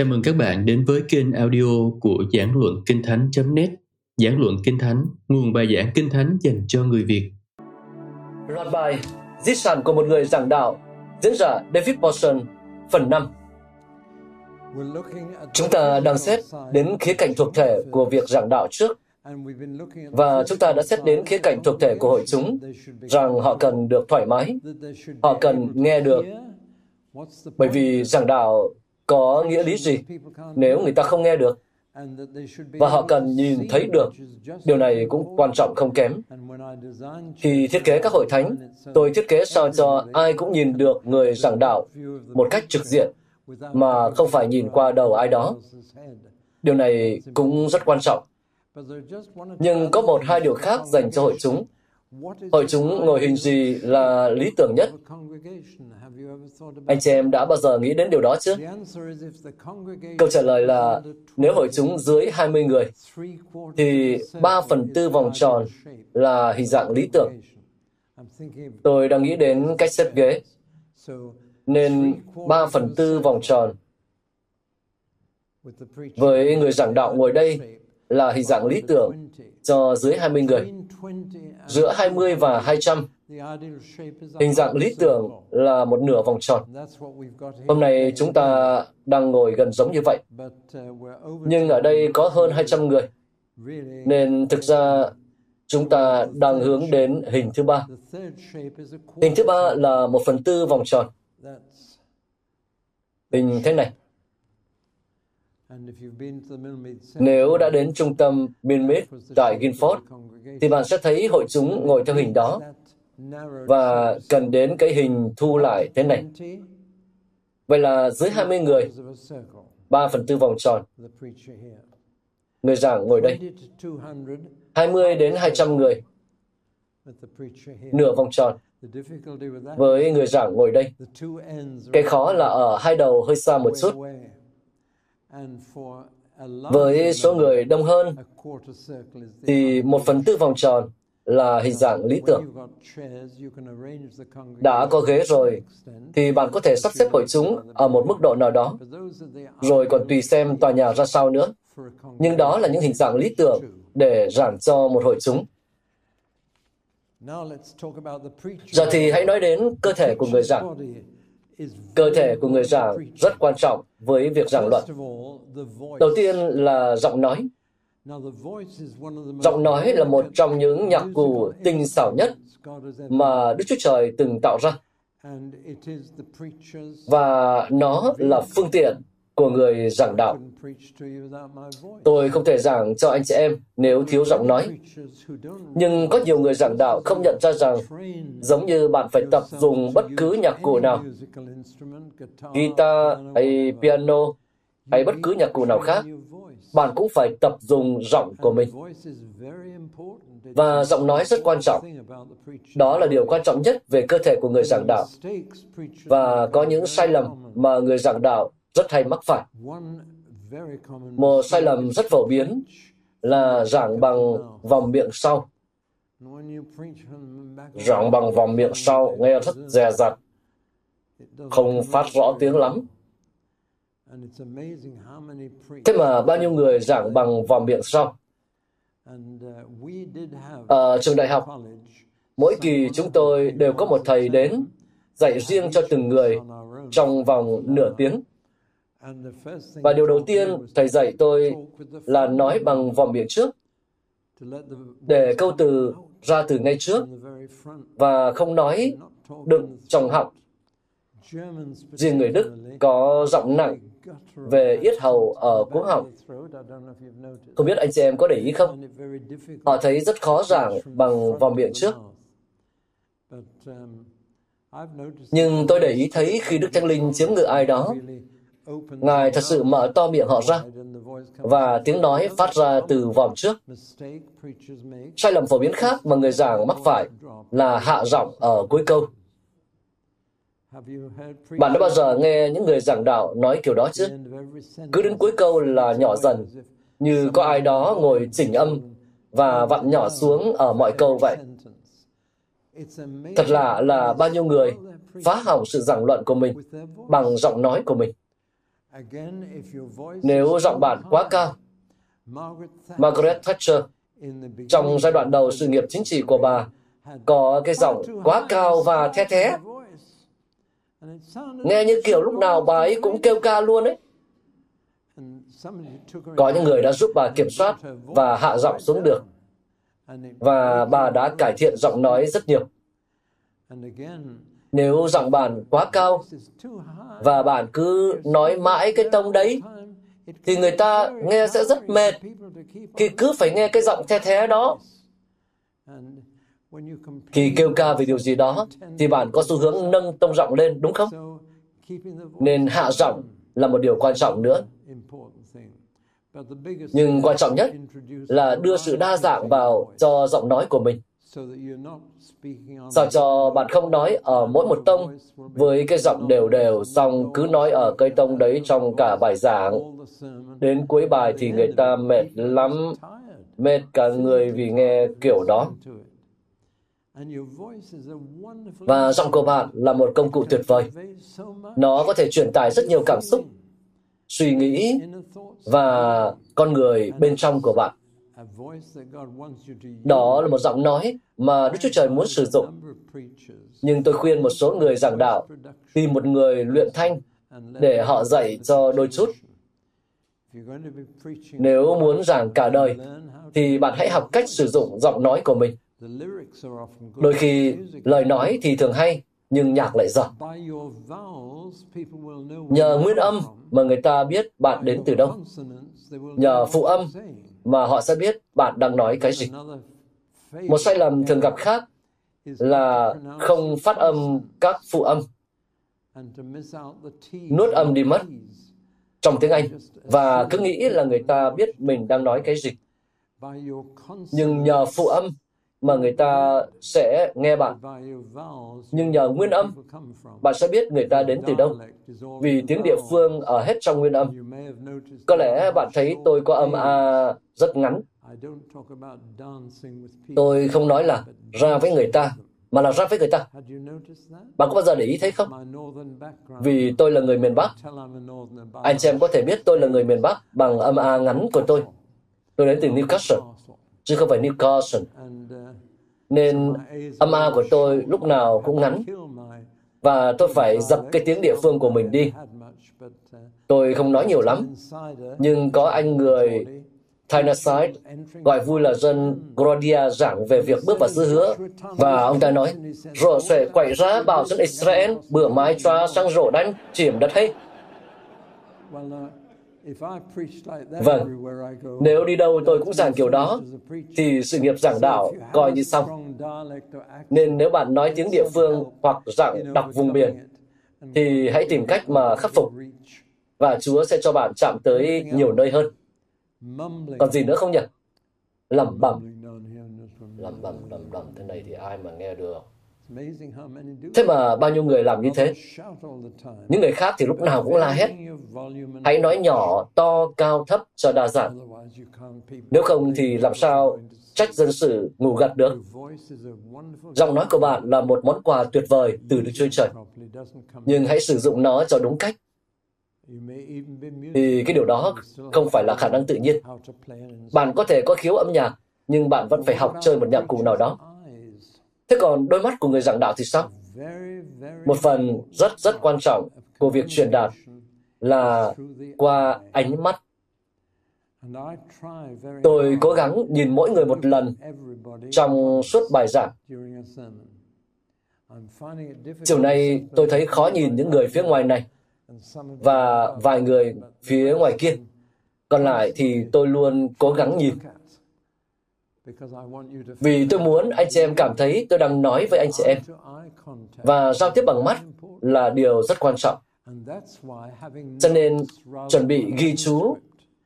Chào mừng các bạn đến với kênh audio của Giảng Luận Kinh Thánh.net Giảng Luận Kinh Thánh, nguồn bài giảng Kinh Thánh dành cho người Việt. Loạt bài Di sản của một người giảng đạo Diễn giả David Paulson Phần 5 Chúng ta đang xét đến khía cạnh thuộc thể của việc giảng đạo trước. Và chúng ta đã xét đến khía cạnh thuộc thể của hội chúng rằng họ cần được thoải mái, họ cần nghe được. Bởi vì giảng đạo có nghĩa lý gì nếu người ta không nghe được? Và họ cần nhìn thấy được. Điều này cũng quan trọng không kém. Khi thiết kế các hội thánh, tôi thiết kế sao cho ai cũng nhìn được người giảng đạo một cách trực diện, mà không phải nhìn qua đầu ai đó. Điều này cũng rất quan trọng. Nhưng có một hai điều khác dành cho hội chúng. Hội chúng ngồi hình gì là lý tưởng nhất? Anh chị em đã bao giờ nghĩ đến điều đó chứ? Câu trả lời là nếu hội chúng dưới 20 người, thì 3 phần tư vòng tròn là hình dạng lý tưởng. Tôi đang nghĩ đến cách xếp ghế. Nên 3 phần tư vòng tròn với người giảng đạo ngồi đây là hình dạng lý tưởng cho dưới 20 người. Giữa 20 và 200, hình dạng lý tưởng là một nửa vòng tròn. Hôm nay chúng ta đang ngồi gần giống như vậy. Nhưng ở đây có hơn 200 người. Nên thực ra chúng ta đang hướng đến hình thứ ba. Hình thứ ba là một phần tư vòng tròn. Hình thế này. Nếu đã đến trung tâm Minmit tại Guildford, thì bạn sẽ thấy hội chúng ngồi theo hình đó và cần đến cái hình thu lại thế này. Vậy là dưới 20 người, 3 phần tư vòng tròn. Người giảng ngồi đây. 20 đến 200 người, nửa vòng tròn. Với người giảng ngồi đây. Cái khó là ở hai đầu hơi xa một chút với số người đông hơn thì một phần tư vòng tròn là hình dạng lý tưởng. Đã có ghế rồi, thì bạn có thể sắp xếp hội chúng ở một mức độ nào đó, rồi còn tùy xem tòa nhà ra sao nữa. Nhưng đó là những hình dạng lý tưởng để giảng cho một hội chúng. Giờ thì hãy nói đến cơ thể của người giảng. Cơ thể của người giảng rất quan trọng với việc giảng luận. Đầu tiên là giọng nói. Giọng nói là một trong những nhạc cụ tinh xảo nhất mà Đức Chúa Trời từng tạo ra. Và nó là phương tiện của người giảng đạo. Tôi không thể giảng cho anh chị em nếu thiếu giọng nói. Nhưng có nhiều người giảng đạo không nhận ra rằng giống như bạn phải tập dùng bất cứ nhạc cụ nào, guitar hay piano hay bất cứ nhạc cụ nào khác, bạn cũng phải tập dùng giọng của mình. Và giọng nói rất quan trọng. Đó là điều quan trọng nhất về cơ thể của người giảng đạo. Và có những sai lầm mà người giảng đạo rất hay mắc phải. Một sai lầm rất phổ biến là giảng bằng vòng miệng sau. Giảng bằng vòng miệng sau nghe rất dè dặt, không phát rõ tiếng lắm. Thế mà bao nhiêu người giảng bằng vòng miệng sau? Ở trường đại học, mỗi kỳ chúng tôi đều có một thầy đến dạy riêng cho từng người trong vòng nửa tiếng. Và điều đầu tiên thầy dạy tôi là nói bằng vòng miệng trước, để câu từ ra từ ngay trước và không nói đựng trong họng. Riêng người Đức có giọng nặng về yết hầu ở cuống họng. Không biết anh chị em có để ý không? Họ thấy rất khó giảng bằng vòng miệng trước. Nhưng tôi để ý thấy khi Đức Thánh Linh chiếm ngự ai đó, Ngài thật sự mở to miệng họ ra và tiếng nói phát ra từ vòng trước. Sai lầm phổ biến khác mà người giảng mắc phải là hạ giọng ở cuối câu. Bạn đã bao giờ nghe những người giảng đạo nói kiểu đó chứ? Cứ đến cuối câu là nhỏ dần, như có ai đó ngồi chỉnh âm và vặn nhỏ xuống ở mọi câu vậy. Thật lạ là bao nhiêu người phá hỏng sự giảng luận của mình bằng giọng nói của mình. Nếu giọng bạn quá cao, Margaret Thatcher trong giai đoạn đầu sự nghiệp chính trị của bà có cái giọng quá cao và the thế. Nghe như kiểu lúc nào bà ấy cũng kêu ca luôn ấy. Có những người đã giúp bà kiểm soát và hạ giọng xuống được. Và bà đã cải thiện giọng nói rất nhiều. Nếu giọng bạn quá cao và bạn cứ nói mãi cái tông đấy, thì người ta nghe sẽ rất mệt khi cứ phải nghe cái giọng the thế đó. Khi kêu ca về điều gì đó, thì bạn có xu hướng nâng tông giọng lên, đúng không? Nên hạ giọng là một điều quan trọng nữa. Nhưng quan trọng nhất là đưa sự đa dạng vào cho giọng nói của mình. Sao cho bạn không nói ở mỗi một tông với cái giọng đều đều, xong cứ nói ở cây tông đấy trong cả bài giảng. Đến cuối bài thì người ta mệt lắm, mệt cả người vì nghe kiểu đó. Và giọng của bạn là một công cụ tuyệt vời. Nó có thể truyền tải rất nhiều cảm xúc, suy nghĩ và con người bên trong của bạn. Đó là một giọng nói mà Đức Chúa Trời muốn sử dụng. Nhưng tôi khuyên một số người giảng đạo tìm một người luyện thanh để họ dạy cho đôi chút. Nếu muốn giảng cả đời, thì bạn hãy học cách sử dụng giọng nói của mình. Đôi khi lời nói thì thường hay, nhưng nhạc lại dở. Nhờ nguyên âm mà người ta biết bạn đến từ đâu. Nhờ phụ âm mà họ sẽ biết bạn đang nói cái gì. Một sai lầm thường gặp khác là không phát âm các phụ âm, nuốt âm đi mất trong tiếng Anh và cứ nghĩ là người ta biết mình đang nói cái gì. Nhưng nhờ phụ âm mà người ta sẽ nghe bạn. Nhưng nhờ nguyên âm, bạn sẽ biết người ta đến từ đâu. Vì tiếng địa phương ở hết trong nguyên âm. Có lẽ bạn thấy tôi có âm A rất ngắn. Tôi không nói là ra với người ta, mà là ra với người ta. Bạn có bao giờ để ý thấy không? Vì tôi là người miền Bắc. Anh chị em có thể biết tôi là người miền Bắc bằng âm A ngắn của tôi. Tôi đến từ Newcastle, chứ không phải Newcastle. Nên âm A của tôi lúc nào cũng ngắn. Và tôi phải dập cái tiếng địa phương của mình đi. Tôi không nói nhiều lắm, nhưng có anh người Tynaside gọi vui là dân Grodia giảng về việc bước vào xứ hứa. Và ông ta nói, rồi sẽ quậy ra bảo dân Israel bữa mai cho sang rổ đánh chiếm đất hay. Vâng, nếu đi đâu tôi cũng giảng kiểu đó, thì sự nghiệp giảng đạo coi như xong. Nên nếu bạn nói tiếng địa phương hoặc giảng đọc vùng biển, thì hãy tìm cách mà khắc phục. Và Chúa sẽ cho bạn chạm tới nhiều nơi hơn. Còn gì nữa không nhỉ? Lẩm bẩm. Lẩm bẩm, lẩm bẩm thế này thì ai mà nghe được. Thế mà bao nhiêu người làm như thế? Những người khác thì lúc nào cũng la hét. Hãy nói nhỏ, to, cao, thấp cho đa dạng. Nếu không thì làm sao trách dân sự ngủ gật được? Giọng nói của bạn là một món quà tuyệt vời từ Đức Chúa Trời. Nhưng hãy sử dụng nó cho đúng cách. Thì cái điều đó không phải là khả năng tự nhiên. Bạn có thể có khiếu âm nhạc, nhưng bạn vẫn phải học chơi một nhạc cụ nào đó. Thế còn đôi mắt của người giảng đạo thì sao? Một phần rất rất quan trọng của việc truyền đạt là qua ánh mắt. Tôi cố gắng nhìn mỗi người một lần trong suốt bài giảng. Chiều nay tôi thấy khó nhìn những người phía ngoài này và vài người phía ngoài kia. Còn lại thì tôi luôn cố gắng nhìn. Vì tôi muốn anh chị em cảm thấy tôi đang nói với anh chị em. Và giao tiếp bằng mắt là điều rất quan trọng. Cho nên chuẩn bị ghi chú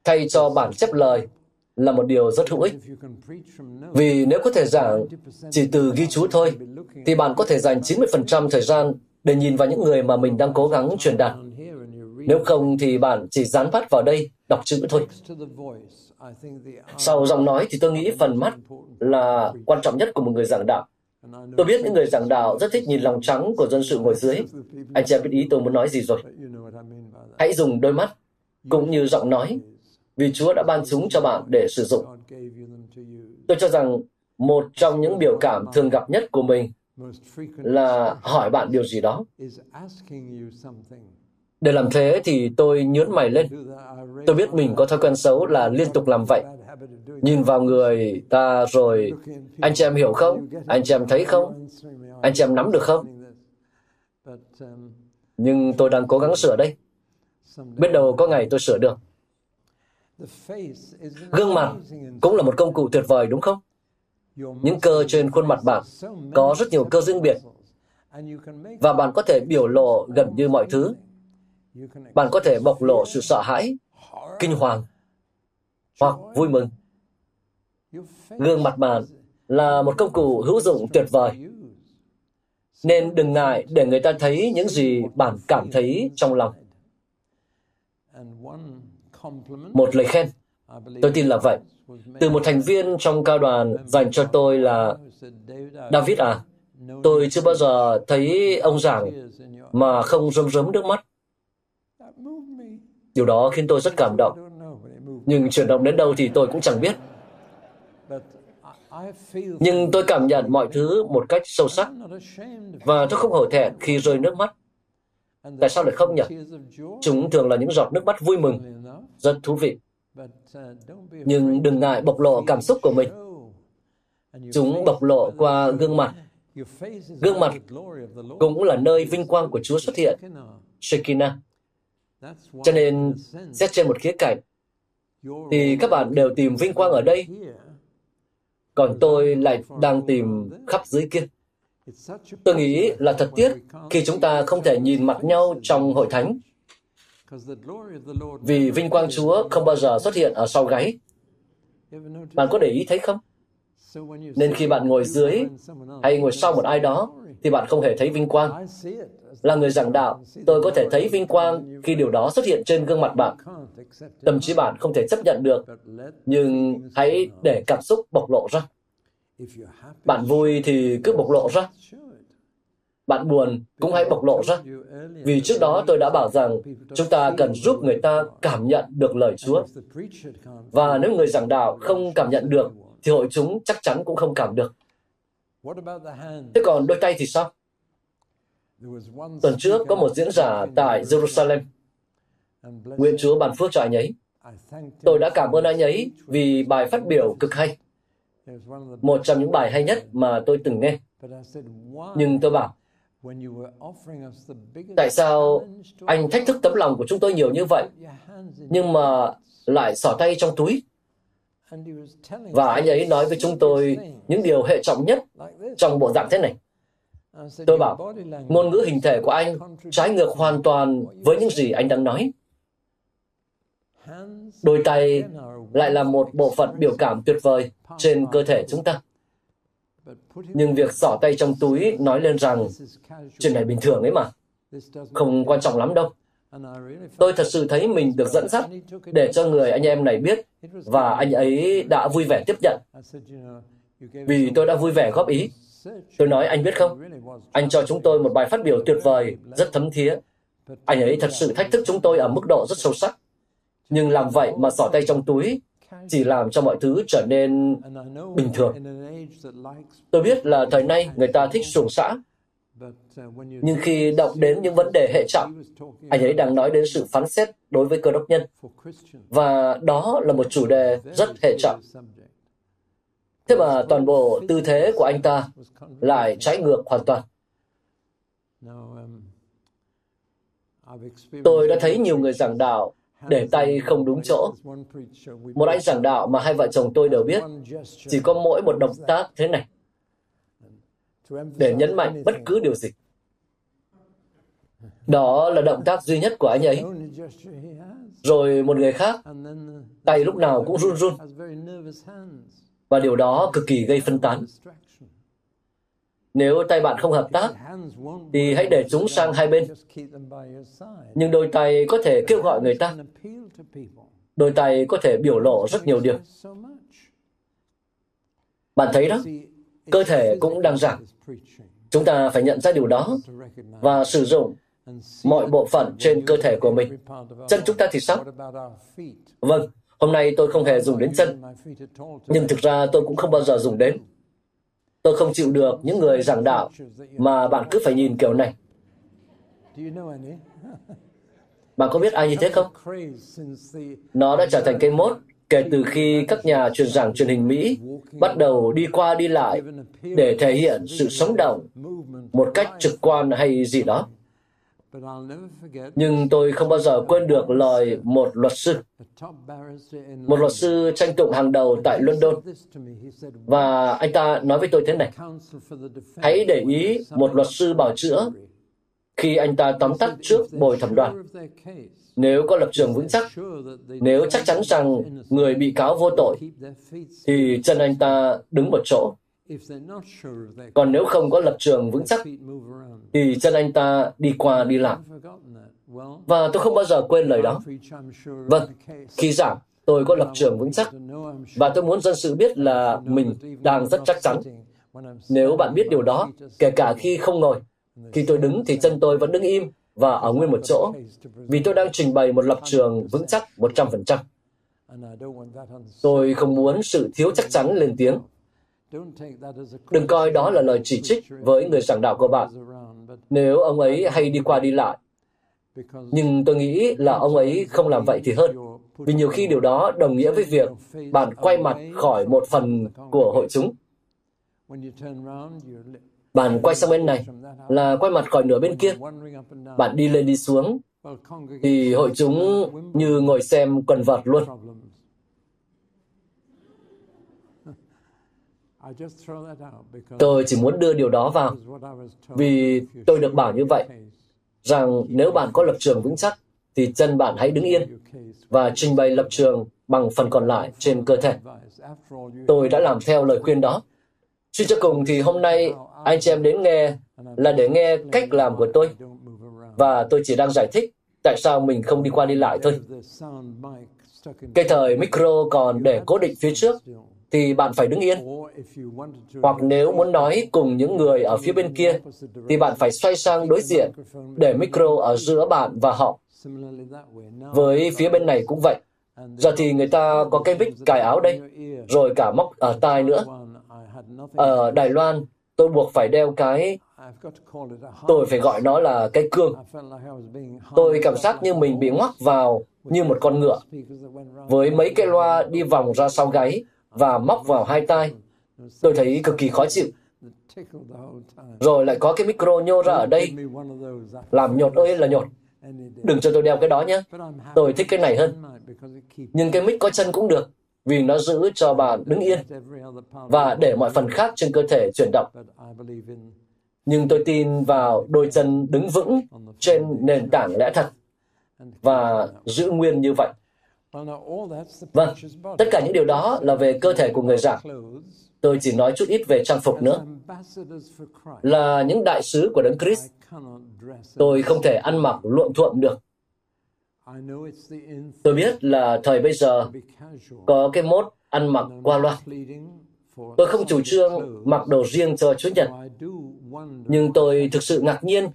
thay cho bản chép lời là một điều rất hữu ích. Vì nếu có thể giảng chỉ từ ghi chú thôi, thì bạn có thể dành 90% thời gian để nhìn vào những người mà mình đang cố gắng truyền đạt. Nếu không thì bạn chỉ dán mắt vào đây, đọc chữ thôi. Sau giọng nói thì tôi nghĩ phần mắt là quan trọng nhất của một người giảng đạo. Tôi biết những người giảng đạo rất thích nhìn lòng trắng của dân sự ngồi dưới. Anh chị em biết ý tôi muốn nói gì rồi. hãy dùng đôi mắt cũng như giọng nói vì Chúa đã ban chúng cho bạn để sử dụng. Tôi cho rằng một trong những biểu cảm thường gặp nhất của mình là hỏi bạn điều gì đó. Để làm thế thì tôi nhớn mày lên. Tôi biết mình có thói quen xấu là liên tục làm vậy. Nhìn vào người ta rồi, anh chị em hiểu không? Anh chị em thấy không? Anh chị em nắm được không? Nhưng tôi đang cố gắng sửa đây. Biết đâu có ngày tôi sửa được. Gương mặt cũng là một công cụ tuyệt vời đúng không? Những cơ trên khuôn mặt bạn có rất nhiều cơ riêng biệt và bạn có thể biểu lộ gần như mọi thứ. Bạn có thể bộc lộ sự sợ hãi, kinh hoàng hoặc vui mừng. Gương mặt bạn là một công cụ hữu dụng tuyệt vời. Nên đừng ngại để người ta thấy những gì bạn cảm thấy trong lòng. Một lời khen, tôi tin là vậy, từ một thành viên trong cao đoàn dành cho tôi là David à, tôi chưa bao giờ thấy ông giảng mà không rơm rớm nước mắt. Điều đó khiến tôi rất cảm động. Nhưng chuyển động đến đâu thì tôi cũng chẳng biết. Nhưng tôi cảm nhận mọi thứ một cách sâu sắc và tôi không hổ thẹn khi rơi nước mắt. Tại sao lại không nhỉ? Chúng thường là những giọt nước mắt vui mừng, rất thú vị. Nhưng đừng ngại bộc lộ cảm xúc của mình. Chúng bộc lộ qua gương mặt. Gương mặt cũng là nơi vinh quang của Chúa xuất hiện. Shekinah. Cho nên, xét trên một khía cạnh, thì các bạn đều tìm vinh quang ở đây, còn tôi lại đang tìm khắp dưới kia. Tôi nghĩ là thật tiếc khi chúng ta không thể nhìn mặt nhau trong hội thánh, vì vinh quang Chúa không bao giờ xuất hiện ở sau gáy. Bạn có để ý thấy không? Nên khi bạn ngồi dưới hay ngồi sau một ai đó, thì bạn không hề thấy vinh quang. Là người giảng đạo, tôi có thể thấy vinh quang khi điều đó xuất hiện trên gương mặt bạn. Tâm trí bạn không thể chấp nhận được, nhưng hãy để cảm xúc bộc lộ ra. Bạn vui thì cứ bộc lộ ra. Bạn buồn cũng hãy bộc lộ ra. Vì trước đó tôi đã bảo rằng chúng ta cần giúp người ta cảm nhận được lời Chúa. Và nếu người giảng đạo không cảm nhận được, thì hội chúng chắc chắn cũng không cảm được. Thế còn đôi tay thì sao? Tuần trước có một diễn giả tại Jerusalem. Nguyện Chúa ban phước cho anh ấy. Tôi đã cảm ơn anh ấy vì bài phát biểu cực hay. Một trong những bài hay nhất mà tôi từng nghe. Nhưng tôi bảo, tại sao anh thách thức tấm lòng của chúng tôi nhiều như vậy, nhưng mà lại xỏ tay trong túi? Và anh ấy nói với chúng tôi những điều hệ trọng nhất trong bộ dạng thế này. Tôi bảo, ngôn ngữ hình thể của anh trái ngược hoàn toàn với những gì anh đang nói. Đôi tay lại là một bộ phận biểu cảm tuyệt vời trên cơ thể chúng ta. Nhưng việc xỏ tay trong túi nói lên rằng chuyện này bình thường ấy mà, không quan trọng lắm đâu. Tôi thật sự thấy mình được dẫn dắt để cho người anh em này biết và anh ấy đã vui vẻ tiếp nhận. Vì tôi đã vui vẻ góp ý. Tôi nói anh biết không, anh cho chúng tôi một bài phát biểu tuyệt vời, rất thấm thía. Anh ấy thật sự thách thức chúng tôi ở mức độ rất sâu sắc. Nhưng làm vậy mà xỏ tay trong túi chỉ làm cho mọi thứ trở nên bình thường. Tôi biết là thời nay người ta thích sủng xã, nhưng khi động đến những vấn đề hệ trọng, anh ấy đang nói đến sự phán xét đối với cơ đốc nhân. Và đó là một chủ đề rất hệ trọng. Thế mà toàn bộ tư thế của anh ta lại trái ngược hoàn toàn. Tôi đã thấy nhiều người giảng đạo để tay không đúng chỗ. Một anh giảng đạo mà hai vợ chồng tôi đều biết, chỉ có mỗi một động tác thế này để nhấn mạnh bất cứ điều gì. Đó là động tác duy nhất của anh ấy. Rồi một người khác, tay lúc nào cũng run run. Và điều đó cực kỳ gây phân tán. Nếu tay bạn không hợp tác, thì hãy để chúng sang hai bên. Nhưng đôi tay có thể kêu gọi người ta. Đôi tay có thể biểu lộ rất nhiều điều. Bạn thấy đó, cơ thể cũng đang giảng. Chúng ta phải nhận ra điều đó và sử dụng mọi bộ phận trên cơ thể của mình. Chân chúng ta thì sao? Vâng, hôm nay tôi không hề dùng đến chân, nhưng thực ra tôi cũng không bao giờ dùng đến. Tôi không chịu được những người giảng đạo mà bạn cứ phải nhìn kiểu này. Bạn có biết ai như thế không? Nó đã trở thành cái mốt kể từ khi các nhà truyền giảng truyền hình Mỹ bắt đầu đi qua đi lại để thể hiện sự sống động một cách trực quan hay gì đó. Nhưng tôi không bao giờ quên được lời một luật sư, một luật sư tranh tụng hàng đầu tại London. Và anh ta nói với tôi thế này, hãy để ý một luật sư bảo chữa khi anh ta tóm tắt trước bồi thẩm đoàn. Nếu có lập trường vững chắc, nếu chắc chắn rằng người bị cáo vô tội, thì chân anh ta đứng một chỗ. Còn nếu không có lập trường vững chắc, thì chân anh ta đi qua đi lại. Và tôi không bao giờ quên lời đó. Vâng, khi giảng, tôi có lập trường vững chắc, và tôi muốn dân sự biết là mình đang rất chắc chắn. Nếu bạn biết điều đó, kể cả khi không ngồi, khi tôi đứng thì chân tôi vẫn đứng im và ở nguyên một chỗ, vì tôi đang trình bày một lập trường vững chắc 100%. Tôi không muốn sự thiếu chắc chắn lên tiếng. Đừng coi đó là lời chỉ trích với người giảng đạo của bạn, nếu ông ấy hay đi qua đi lại. Nhưng tôi nghĩ là ông ấy không làm vậy thì hơn, vì nhiều khi điều đó đồng nghĩa với việc bạn quay mặt khỏi một phần của hội chúng. Bạn quay sang bên này là quay mặt khỏi nửa bên kia. Bạn đi lên đi xuống, thì hội chúng như ngồi xem quần vợt luôn. Tôi chỉ muốn đưa điều đó vào, vì tôi được bảo như vậy, rằng nếu bạn có lập trường vững chắc, thì chân bạn hãy đứng yên và trình bày lập trường bằng phần còn lại trên cơ thể. Tôi đã làm theo lời khuyên đó. Suy cho cùng thì hôm nay anh chị em đến nghe là để nghe cách làm của tôi. Và tôi chỉ đang giải thích tại sao mình không đi qua đi lại thôi. Cái thời micro còn để cố định phía trước, thì bạn phải đứng yên. Hoặc nếu muốn nói cùng những người ở phía bên kia, thì bạn phải xoay sang đối diện để micro ở giữa bạn và họ. Với phía bên này cũng vậy. Giờ thì người ta có cái mic cài áo đây, rồi cả móc ở tai nữa. Ở Đài Loan, tôi buộc phải đeo cái tôi phải gọi nó là cái cương tôi cảm giác như mình bị ngoắc vào như một con ngựa với mấy cái loa đi vòng ra sau gáy và móc vào hai tai. Tôi thấy cực kỳ khó chịu. Rồi lại có cái micro nhô ra ở đây. Làm nhột ơi là nhột. Đừng cho tôi đeo cái đó nhé. Tôi thích cái này hơn. Nhưng cái mic có chân cũng được, vì nó giữ cho bạn đứng yên. Và để mọi phần khác trên cơ thể chuyển động. Nhưng tôi tin vào đôi chân đứng vững trên nền tảng lẽ thật và giữ nguyên như vậy. Vâng, tất cả những điều đó là về cơ thể của người giảng. Tôi chỉ nói chút ít về trang phục nữa. Là những đại sứ của Đấng Christ, tôi không thể ăn mặc luộm thuộm được. Tôi biết là thời bây giờ có cái mốt ăn mặc qua loa. Tôi không chủ trương mặc đồ riêng cho Chúa Nhật. Nhưng tôi thực sự ngạc nhiên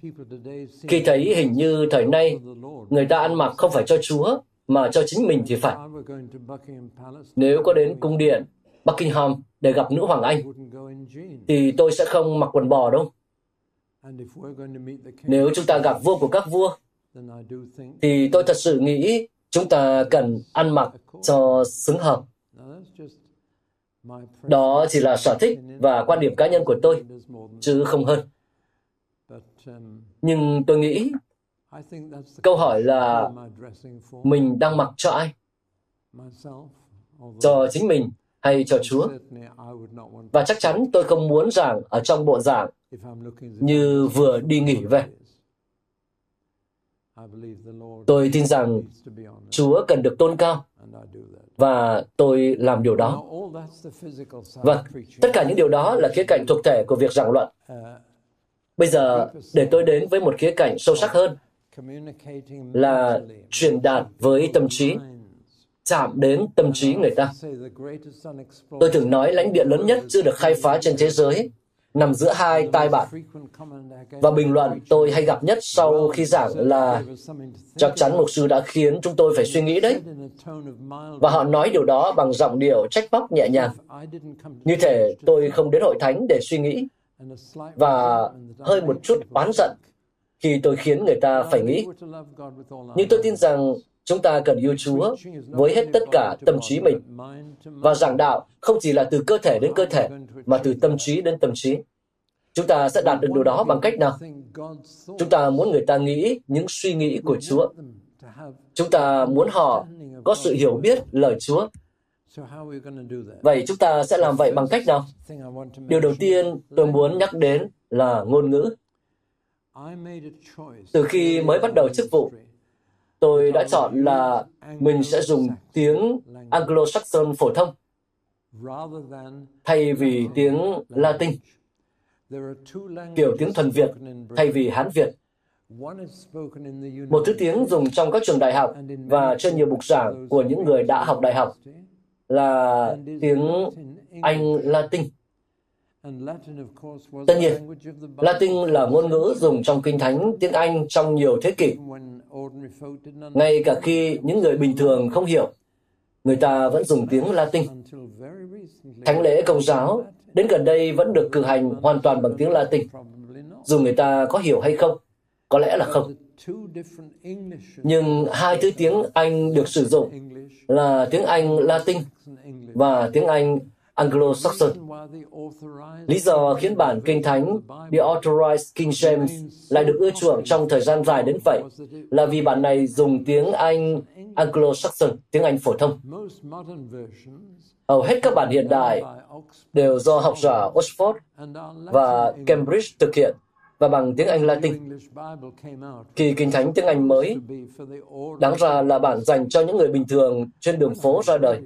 khi thấy hình như thời nay người ta ăn mặc không phải cho Chúa mà cho chính mình thì phải. Nếu có đến cung điện Buckingham để gặp nữ hoàng Anh, thì tôi sẽ không mặc quần bò đâu. Nếu chúng ta gặp vua của các vua, thì tôi thật sự nghĩ chúng ta cần ăn mặc cho xứng hợp. Đó chỉ là sở thích và quan điểm cá nhân của tôi, chứ không hơn. Nhưng tôi nghĩ câu hỏi là mình đang mặc cho ai? Cho chính mình hay cho Chúa? Và chắc chắn tôi không muốn giảng ở trong bộ giảng như vừa đi nghỉ về. Tôi tin rằng Chúa cần được tôn cao và tôi làm điều đó. Vâng, tất cả những điều đó là khía cạnh thuộc thể của việc giảng luận. Bây giờ, để tôi đến với một khía cạnh sâu sắc hơn, là truyền đạt với tâm trí, chạm đến tâm trí người ta. Tôi thường nói lãnh địa lớn nhất chưa được khai phá trên thế giới nằm giữa hai tai bạn. Và bình luận tôi hay gặp nhất sau khi giảng là chắc chắn mục sư đã khiến chúng tôi phải suy nghĩ đấy. Và họ nói điều đó bằng giọng điệu trách móc nhẹ nhàng. Như thể tôi không đến hội thánh để suy nghĩ và hơi một chút oán giận khi tôi khiến người ta phải nghĩ. Nhưng tôi tin rằng chúng ta cần yêu Chúa với hết tất cả tâm trí mình. Và giảng đạo không chỉ là từ cơ thể đến cơ thể, mà từ tâm trí đến tâm trí. Chúng ta sẽ đạt được điều đó bằng cách nào? Chúng ta muốn người ta nghĩ những suy nghĩ của Chúa. Chúng ta muốn họ có sự hiểu biết lời Chúa. Vậy chúng ta sẽ làm vậy bằng cách nào? Điều đầu tiên tôi muốn nhắc đến là ngôn ngữ. Từ khi mới bắt đầu chức vụ, tôi đã chọn là mình sẽ dùng tiếng Anglo-Saxon phổ thông thay vì tiếng Latin, kiểu tiếng thuần Việt thay vì Hán Việt. Một thứ tiếng dùng trong các trường đại học và trên nhiều bục giảng của những người đã học đại học là tiếng Anh Latin. Tất nhiên, Latin là ngôn ngữ dùng trong Kinh Thánh tiếng Anh trong nhiều thế kỷ. Ngay cả khi những người bình thường không hiểu, người ta vẫn dùng tiếng Latin. Thánh lễ công giáo đến gần đây vẫn được cử hành hoàn toàn bằng tiếng Latin. Dù người ta có hiểu hay không, có lẽ là không. Nhưng hai thứ tiếng Anh được sử dụng là tiếng Anh Latin và tiếng Anh Anglo-Saxon. Lý do khiến bản Kinh Thánh The Authorized King James lại được ưa chuộng trong thời gian dài đến vậy là vì bản này dùng tiếng Anh Anglo-Saxon, tiếng Anh phổ thông. Hầu hết các bản hiện đại đều do học giả Oxford và Cambridge thực hiện và bằng tiếng Anh Latin. Kỳ Kinh Thánh tiếng Anh mới, đáng ra là bản dành cho những người bình thường trên đường phố ra đời.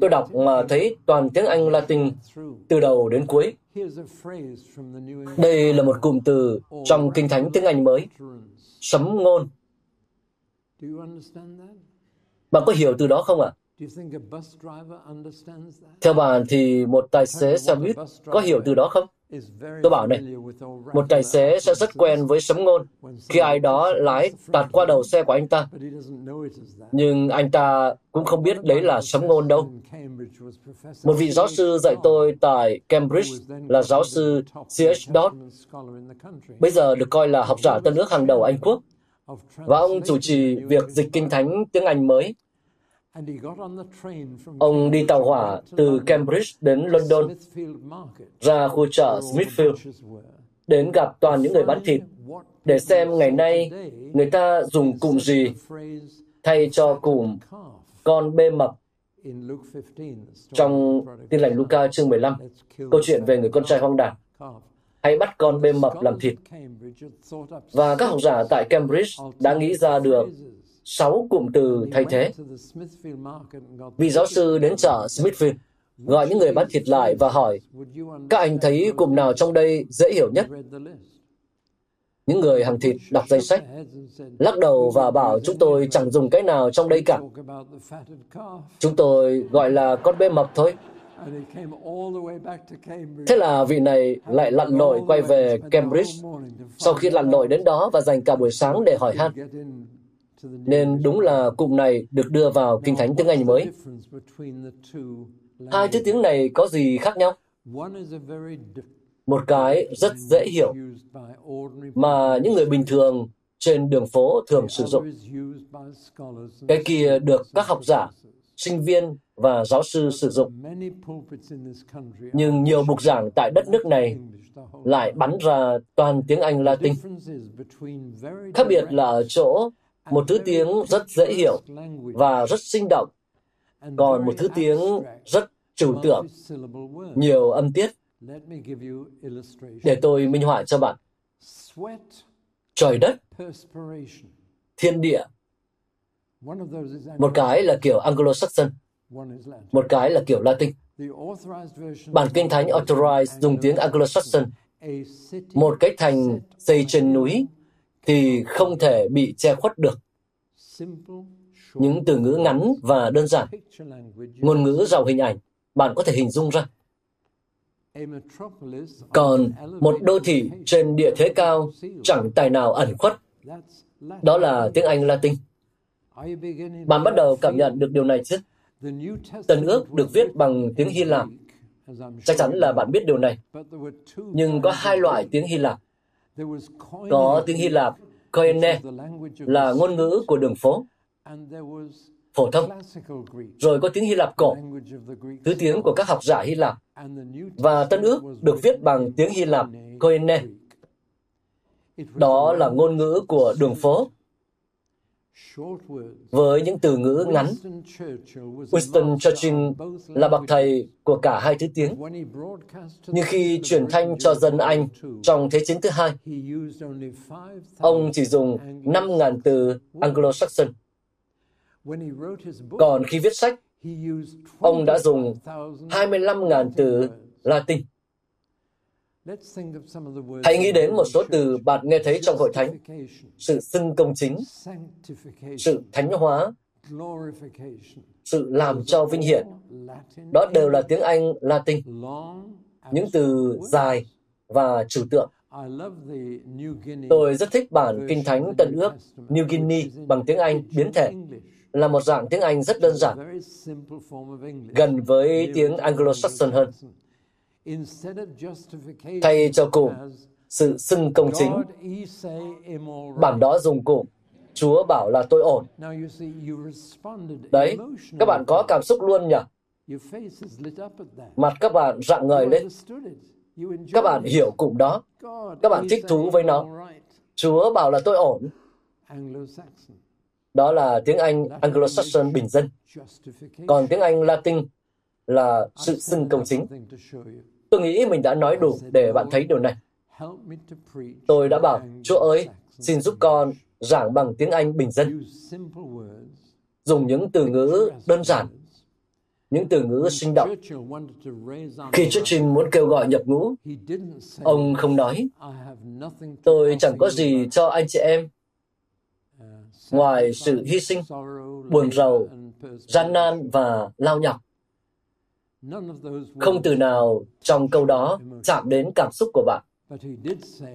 Tôi đọc mà thấy toàn tiếng Anh Latin từ đầu đến cuối. Đây là một cụm từ trong Kinh Thánh tiếng Anh mới. Sấm ngôn. Bạn có hiểu từ đó không ạ? Theo bạn thì một tài xế xe buýt có hiểu từ đó không? Tôi bảo này, một tài xế sẽ rất quen với sấm ngôn khi ai đó lái tạt qua đầu xe của anh ta. Nhưng anh ta cũng không biết đấy là sấm ngôn đâu. Một vị giáo sư dạy tôi tại Cambridge là giáo sư C.H. Dodd. Bây giờ được coi là học giả tân ước hàng đầu Anh Quốc. Và ông chủ trì việc dịch kinh thánh tiếng Anh mới Ông đi tàu hỏa từ Cambridge đến London, ra khu chợ Smithfield, đến gặp toàn những người bán thịt, để xem ngày nay người ta dùng cụm gì thay cho cụm con bê mập. Trong tin lành Luca chương 15, câu chuyện về người con trai hoang đàn. Hãy bắt con bê mập làm thịt. Và các học giả tại Cambridge đã nghĩ ra được sáu cụm từ thay thế. Vị giáo sư đến chợ Smithfield, gọi những người bán thịt lại và hỏi, các anh thấy cụm nào trong đây dễ hiểu nhất? Những người hàng thịt đọc danh sách, lắc đầu và bảo chúng tôi chẳng dùng cái nào trong đây cả. Chúng tôi gọi là con bê mập thôi. Thế là vị này lại lặn lội quay về Cambridge sau khi lặn lội đến đó và dành cả buổi sáng để hỏi han. Nên đúng là cụm này được đưa vào Kinh Thánh tiếng Anh mới. Hai thứ tiếng này có gì khác nhau? Một cái rất dễ hiểu mà những người bình thường trên đường phố thường sử dụng. Cái kia được các học giả, sinh viên và giáo sư sử dụng. Nhưng nhiều mục giảng tại đất nước này lại bắn ra toàn tiếng Anh Latin. Khác biệt là ở chỗ một thứ tiếng rất dễ hiểu và rất sinh động, còn một thứ tiếng rất trừu tượng, nhiều âm tiết. Để tôi minh họa cho bạn. Trời đất, thiên địa, một cái là kiểu Anglo-Saxon, một cái là kiểu Latin. Bản kinh thánh Authorized dùng tiếng Anglo-Saxon. Một cái thành xây trên núi thì không thể bị che khuất được. Những từ ngữ ngắn và đơn giản, ngôn ngữ giàu hình ảnh, bạn có thể hình dung ra. Còn một đô thị trên địa thế cao chẳng tài nào ẩn khuất. Đó là tiếng Anh Latin. Bạn bắt đầu cảm nhận được điều này chứ? Tân ước được viết bằng tiếng Hy Lạp. Chắc chắn là bạn biết điều này. Nhưng có hai loại tiếng Hy Lạp. Có tiếng Hy Lạp Koine là ngôn ngữ của đường phố, phổ thông. Rồi có tiếng Hy Lạp cổ, thứ tiếng của các học giả Hy Lạp. Và Tân ước được viết bằng tiếng Hy Lạp Koine. Đó là ngôn ngữ của đường phố với những từ ngữ ngắn. Winston Churchill là bậc thầy của cả hai thứ tiếng. Nhưng khi truyền thanh cho dân Anh trong Thế chiến thứ hai, ông chỉ dùng 5.000 từ Anglo-Saxon. Còn khi viết sách, ông đã dùng 25.000 từ Latin. Hãy nghĩ đến một số từ bạn nghe thấy trong hội thánh. Sự xưng công chính, sự thánh hóa, sự làm cho vinh hiển. Đó đều là tiếng Anh Latin. Những từ dài và trừu tượng. Tôi rất thích bản Kinh Thánh Tân ước New Guinea bằng tiếng Anh biến thể là một dạng tiếng Anh rất đơn giản, gần với tiếng Anglo-Saxon hơn. Thay cho cụm sự xưng công chính, bản đó dùng cụm Chúa bảo là tôi ổn. Đấy, các bạn có cảm xúc luôn nhỉ? Mặt các bạn rạng ngời lên. Các bạn hiểu cụm đó. Các bạn thích thú với nó. Chúa bảo là tôi ổn. Đó là tiếng Anh Anglo-Saxon bình dân. Còn tiếng Anh Latin là sự xưng công chính. Tôi nghĩ mình đã nói đủ để bạn thấy điều này. Tôi đã bảo, Chúa ơi, xin giúp con giảng bằng tiếng Anh bình dân. Dùng những từ ngữ đơn giản, những từ ngữ sinh động. Khi Churchill muốn kêu gọi nhập ngũ, ông không nói, tôi chẳng có gì cho anh chị em ngoài sự hy sinh, buồn rầu, gian nan và lao nhọc. Không từ nào trong câu đó chạm đến cảm xúc của bạn.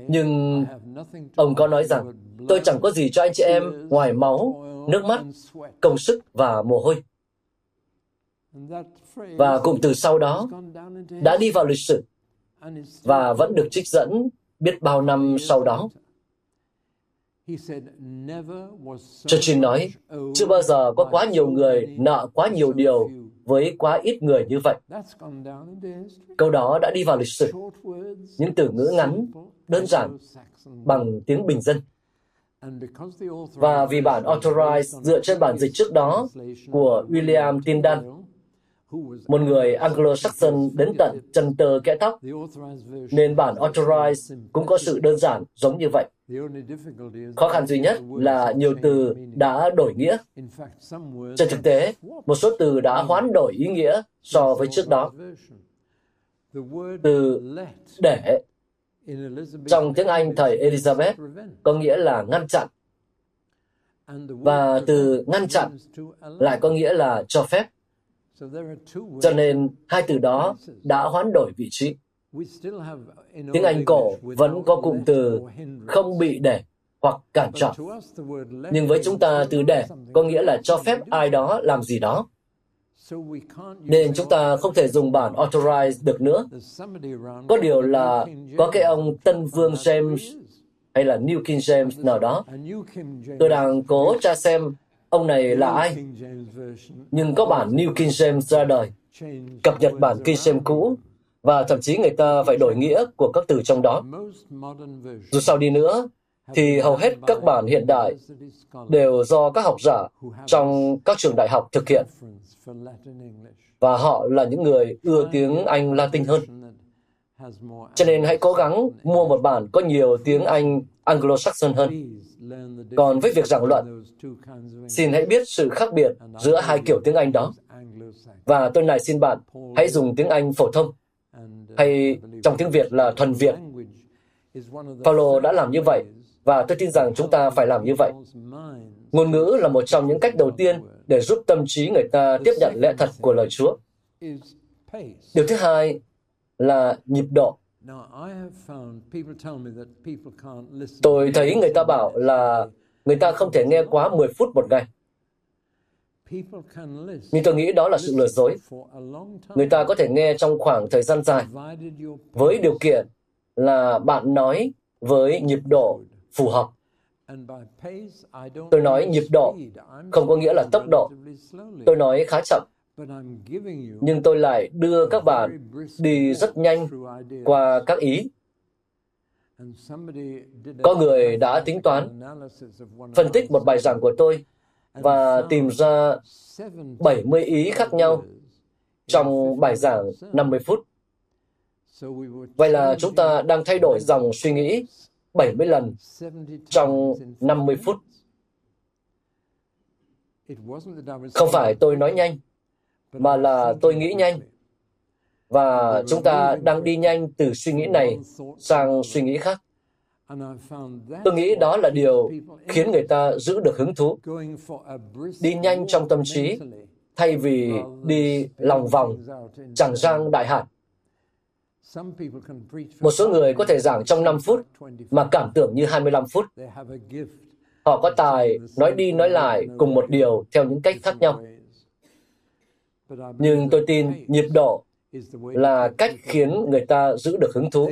Nhưng ông có nói rằng, tôi chẳng có gì cho anh chị em ngoài máu, nước mắt, công sức và mồ hôi. Và cụm từ sau đó đã đi vào lịch sử và vẫn được trích dẫn biết bao năm sau đó. Churchill nói, chưa bao giờ có quá nhiều người nợ quá nhiều điều với quá ít người như vậy. Câu đó đã đi vào lịch sử. Những từ ngữ ngắn, đơn giản, bằng tiếng bình dân. Và vì bản Authorized dựa trên bản dịch trước đó của William Tyndall, một người Anglo-Saxon đến tận chân tơ kẽ tóc, nên bản Authorized cũng có sự đơn giản giống như vậy. Khó khăn duy nhất là nhiều từ đã đổi nghĩa. Trên thực tế, một số từ đã hoán đổi ý nghĩa so với trước đó. Từ để trong tiếng Anh thời Elizabeth có nghĩa là ngăn chặn. Và từ ngăn chặn lại có nghĩa là cho phép. Cho nên hai từ đó đã hoán đổi vị trí. Tiếng Anh cổ vẫn có cụm từ không bị để hoặc cản trở. Nhưng với chúng ta từ để có nghĩa là cho phép ai đó làm gì đó. Nên chúng ta không thể dùng bản authorize được nữa. Có điều là có cái ông Tân Vương James hay là New King James nào đó. Tôi đang cố tra xem ông này là ai. Nhưng có bản New King James ra đời, cập nhật bản King James cũ và thậm chí người ta phải đổi nghĩa của các từ trong đó. Dù sao đi nữa, thì hầu hết các bản hiện đại đều do các học giả trong các trường đại học thực hiện. Và họ là những người ưa tiếng Anh Latin hơn. Cho nên hãy cố gắng mua một bản có nhiều tiếng Anh Anglo-Saxon hơn. Còn với việc giảng luận, xin hãy biết sự khác biệt giữa hai kiểu tiếng Anh đó. Và tôi này xin bạn, hãy dùng tiếng Anh phổ thông hay trong tiếng Việt là thuần Việt. Paulo đã làm như vậy và tôi tin rằng chúng ta phải làm như vậy. Ngôn ngữ là một trong những cách đầu tiên để giúp tâm trí người ta tiếp nhận lẽ thật của lời Chúa. Điều thứ hai là nhịp độ. Tôi thấy người ta bảo là người ta không thể nghe quá 10 phút một ngày. Nhưng tôi nghĩ đó là sự lừa dối. Người ta có thể nghe trong khoảng thời gian dài, với điều kiện là bạn nói với nhịp độ phù hợp. Tôi nói nhịp độ, không có nghĩa là tốc độ. Tôi nói khá chậm. Nhưng tôi lại đưa các bạn đi rất nhanh qua các ý. Có người đã tính toán, phân tích một bài giảng của tôi và tìm ra 70 ý khác nhau trong bài giảng 50 phút. Vậy là chúng ta đang thay đổi dòng suy nghĩ 70 lần trong 50 phút. Không phải tôi nói nhanh, mà là tôi nghĩ nhanh. Và chúng ta đang đi nhanh từ suy nghĩ này sang suy nghĩ khác. Tôi nghĩ đó là điều khiến người ta giữ được hứng thú. Đi nhanh trong tâm trí thay vì đi lòng vòng, chẳng rang đại hạn. Một số người có thể giảng trong 5 phút mà cảm tưởng như 25 phút. Họ có tài nói đi nói lại cùng một điều theo những cách khác nhau. Nhưng tôi tin nhịp độ là cách khiến người ta giữ được hứng thú.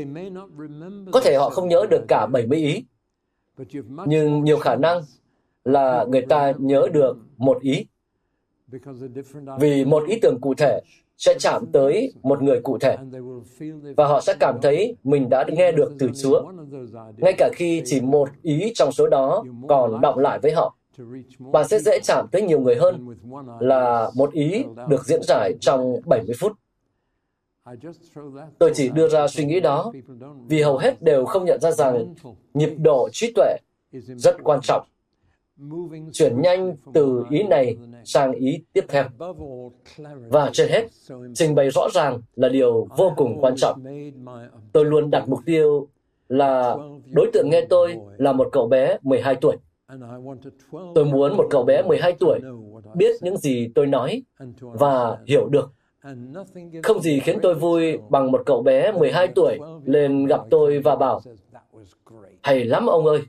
Có thể họ không nhớ được cả 70 ý, nhưng nhiều khả năng là người ta nhớ được một ý. Vì một ý tưởng cụ thể sẽ chạm tới một người cụ thể và họ sẽ cảm thấy mình đã nghe được từ Chúa, ngay cả khi chỉ một ý trong số đó còn động lại với họ. Bạn sẽ dễ chạm tới nhiều người hơn là một ý được diễn giải trong 70 phút. Tôi chỉ đưa ra suy nghĩ đó vì hầu hết đều không nhận ra rằng nhịp độ trí tuệ rất quan trọng. Chuyển nhanh từ ý này sang ý tiếp theo. Và trên hết, trình bày rõ ràng là điều vô cùng quan trọng. Tôi luôn đặt mục tiêu là đối tượng nghe tôi là một cậu bé 12 tuổi. Tôi muốn một cậu bé 12 tuổi biết những gì tôi nói và hiểu được không gì khiến tôi vui bằng một cậu bé 12 tuổi lên gặp tôi và bảo, hay lắm ông ơi.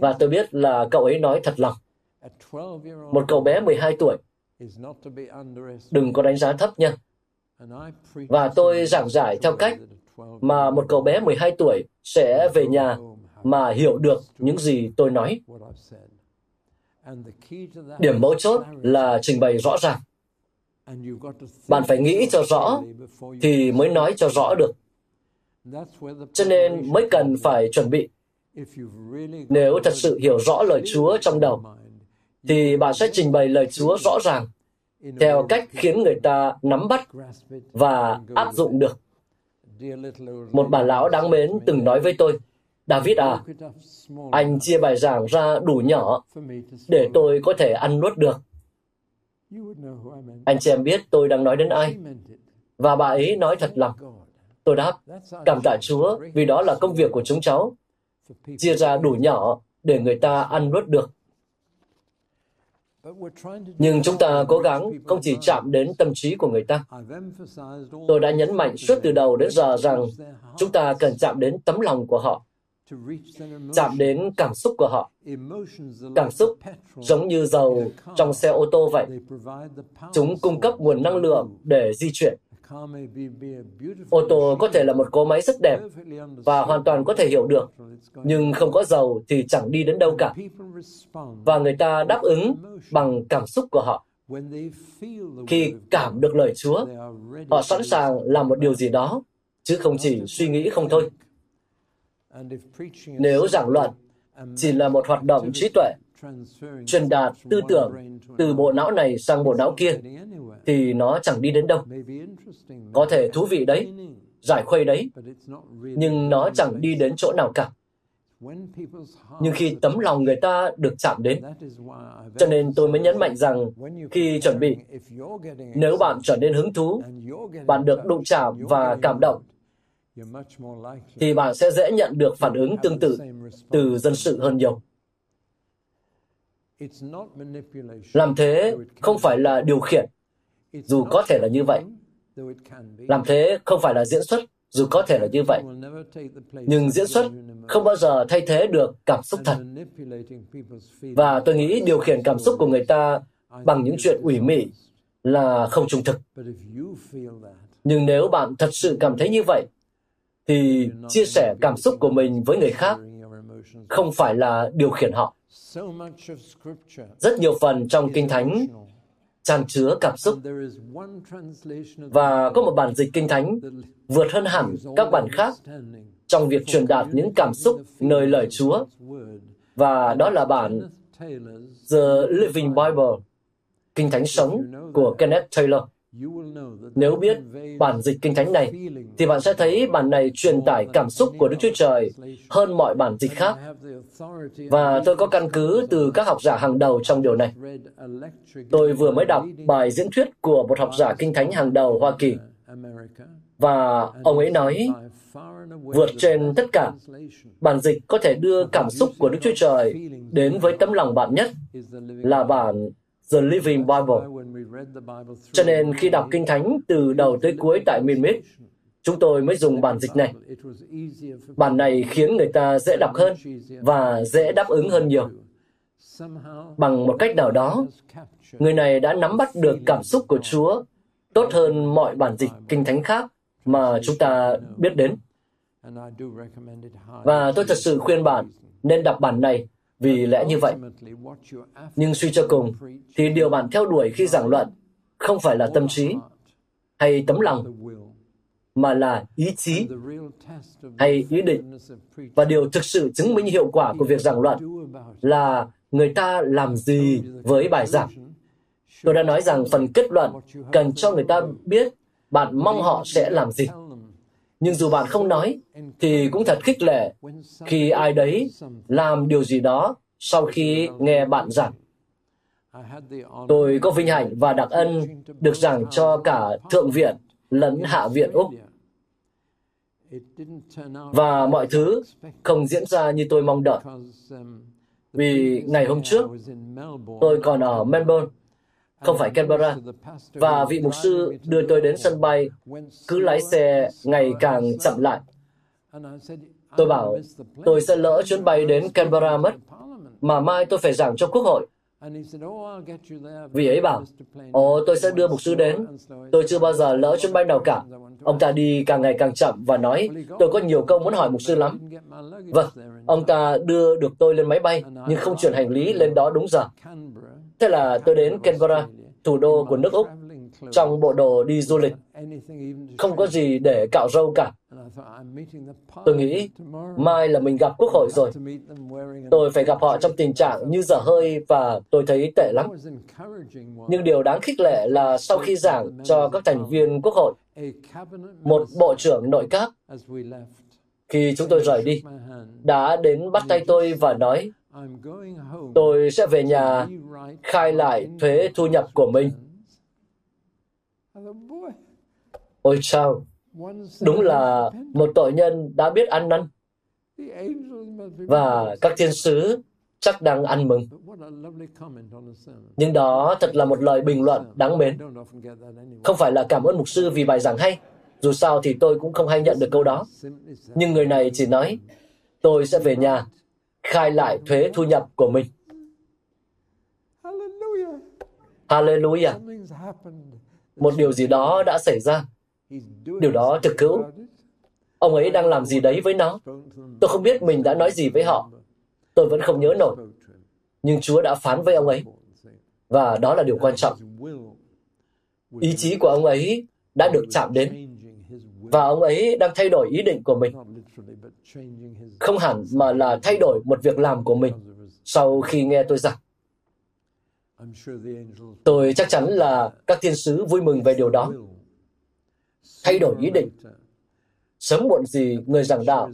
Và tôi biết là cậu ấy nói thật lòng. Một cậu bé 12 tuổi, đừng có đánh giá thấp nha. Và tôi giảng giải theo cách mà một cậu bé 12 tuổi sẽ về nhà mà hiểu được những gì tôi nói. Điểm mấu chốt là trình bày rõ ràng. Bạn phải nghĩ cho rõ thì mới nói cho rõ được. Cho nên mới cần phải chuẩn bị. Nếu thật sự hiểu rõ lời Chúa trong đầu, thì bạn sẽ trình bày lời Chúa rõ ràng theo cách khiến người ta nắm bắt và áp dụng được. Một bà lão đáng mến từng nói với tôi, David à, anh chia bài giảng ra đủ nhỏ để tôi có thể ăn nuốt được. Anh chị em biết tôi đang nói đến ai. Và bà ấy nói thật lòng. Tôi đáp, cảm tạ Chúa vì đó là công việc của chúng cháu. Chia ra đủ nhỏ để người ta ăn nuốt được. Nhưng chúng ta cố gắng không chỉ chạm đến tâm trí của người ta. Tôi đã nhấn mạnh suốt từ đầu đến giờ rằng chúng ta cần chạm đến tấm lòng của họ chạm đến cảm xúc của họ. Cảm xúc giống như dầu trong xe ô tô vậy. Chúng cung cấp nguồn năng lượng để di chuyển. Ô tô có thể là một cỗ máy rất đẹp và hoàn toàn có thể hiểu được, nhưng không có dầu thì chẳng đi đến đâu cả. Và người ta đáp ứng bằng cảm xúc của họ. Khi cảm được lời Chúa, họ sẵn sàng làm một điều gì đó, chứ không chỉ suy nghĩ không thôi. Nếu giảng luận chỉ là một hoạt động trí tuệ, truyền đạt tư tưởng từ bộ não này sang bộ não kia, thì nó chẳng đi đến đâu. Có thể thú vị đấy, giải khuây đấy, nhưng nó chẳng đi đến chỗ nào cả. Nhưng khi tấm lòng người ta được chạm đến, cho nên tôi mới nhấn mạnh rằng khi chuẩn bị, nếu bạn trở nên hứng thú, bạn được đụng chạm và cảm động, thì bạn sẽ dễ nhận được phản ứng tương tự từ dân sự hơn nhiều. Làm thế không phải là điều khiển, dù có thể là như vậy, Làm thế không phải là diễn xuất, dù có thể là như vậy. Nhưng diễn xuất không bao giờ thay thế được cảm xúc thật. Và tôi nghĩ điều khiển cảm xúc của người ta bằng những chuyện ủy mị là không trung thực. Nhưng nếu bạn thật sự cảm thấy như vậy, thì chia sẻ cảm xúc của mình với người khác không phải là điều khiển họ. Rất nhiều phần trong Kinh Thánh tràn chứa cảm xúc. Và có một bản dịch Kinh Thánh vượt hơn hẳn các bản khác trong việc truyền đạt những cảm xúc nơi lời Chúa. Và đó là bản The Living Bible, Kinh Thánh sống của Kenneth Taylor. Nếu biết bản dịch kinh thánh này, thì bạn sẽ thấy bản này truyền tải cảm xúc của Đức Chúa Trời hơn mọi bản dịch khác. Và tôi có căn cứ từ các học giả hàng đầu trong điều này. Tôi vừa mới đọc bài diễn thuyết của một học giả kinh thánh hàng đầu Hoa Kỳ. Và ông ấy nói, vượt trên tất cả, bản dịch có thể đưa cảm xúc của Đức Chúa Trời đến với tấm lòng bạn nhất là bản The Living Bible. Cho nên khi đọc Kinh Thánh từ đầu tới cuối tại miền Mít, chúng tôi mới dùng bản dịch này. Bản này khiến người ta dễ đọc hơn và dễ đáp ứng hơn nhiều. Bằng một cách nào đó, người này đã nắm bắt được cảm xúc của Chúa tốt hơn mọi bản dịch Kinh Thánh khác mà chúng ta biết đến. Và tôi thật sự khuyên bạn nên đọc bản này vì lẽ như vậy. Nhưng suy cho cùng, thì điều bạn theo đuổi khi giảng luận không phải là tâm trí hay tấm lòng, mà là ý chí hay ý định. Và điều thực sự chứng minh hiệu quả của việc giảng luận là người ta làm gì với bài giảng. Tôi đã nói rằng phần kết luận cần cho người ta biết bạn mong họ sẽ làm gì. Nhưng dù bạn không nói, thì cũng thật khích lệ khi ai đấy làm điều gì đó sau khi nghe bạn giảng. Tôi có vinh hạnh và đặc ân được giảng cho cả Thượng viện lẫn Hạ viện Úc. Và mọi thứ không diễn ra như tôi mong đợi. Vì ngày hôm trước, tôi còn ở Melbourne, không phải Canberra, và vị mục sư đưa tôi đến sân bay, cứ lái xe ngày càng chậm lại. Tôi bảo, tôi sẽ lỡ chuyến bay đến Canberra mất, mà mai tôi phải giảng cho quốc hội. Vị ấy bảo, ồ, tôi sẽ đưa mục sư đến. Tôi chưa bao giờ lỡ chuyến bay nào cả. Ông ta đi càng ngày càng chậm và nói, tôi có nhiều câu muốn hỏi mục sư lắm. Vâng, ông ta đưa được tôi lên máy bay, nhưng không chuyển hành lý lên đó đúng giờ. Thế là tôi đến Canberra, thủ đô của nước Úc, trong bộ đồ đi du lịch. Không có gì để cạo râu cả. Tôi nghĩ, mai là mình gặp quốc hội rồi. Tôi phải gặp họ trong tình trạng như dở hơi và tôi thấy tệ lắm. Nhưng điều đáng khích lệ là sau khi giảng cho các thành viên quốc hội, một bộ trưởng nội các, khi chúng tôi rời đi, đã đến bắt tay tôi và nói, tôi sẽ về nhà khai lại thuế thu nhập của mình Ôi chao, đúng là một tội nhân đã biết ăn năn. Và các thiên sứ chắc đang ăn mừng. Nhưng đó thật là một lời bình luận đáng mến. Không phải là cảm ơn mục sư vì bài giảng hay. Dù sao thì tôi cũng không hay nhận được câu đó. Nhưng người này chỉ nói, tôi sẽ về nhà, khai lại thuế thu nhập của mình. Hallelujah một điều gì đó đã xảy ra. Điều đó thực hữu. Ông ấy đang làm gì đấy với nó. Tôi không biết mình đã nói gì với họ. Tôi vẫn không nhớ nổi. Nhưng Chúa đã phán với ông ấy. Và đó là điều quan trọng. Ý chí của ông ấy đã được chạm đến. Và ông ấy đang thay đổi ý định của mình. Không hẳn mà là thay đổi một việc làm của mình sau khi nghe tôi giảng. Tôi chắc chắn là các thiên sứ vui mừng về điều đó. Thay đổi ý định. Sớm muộn gì người giảng đạo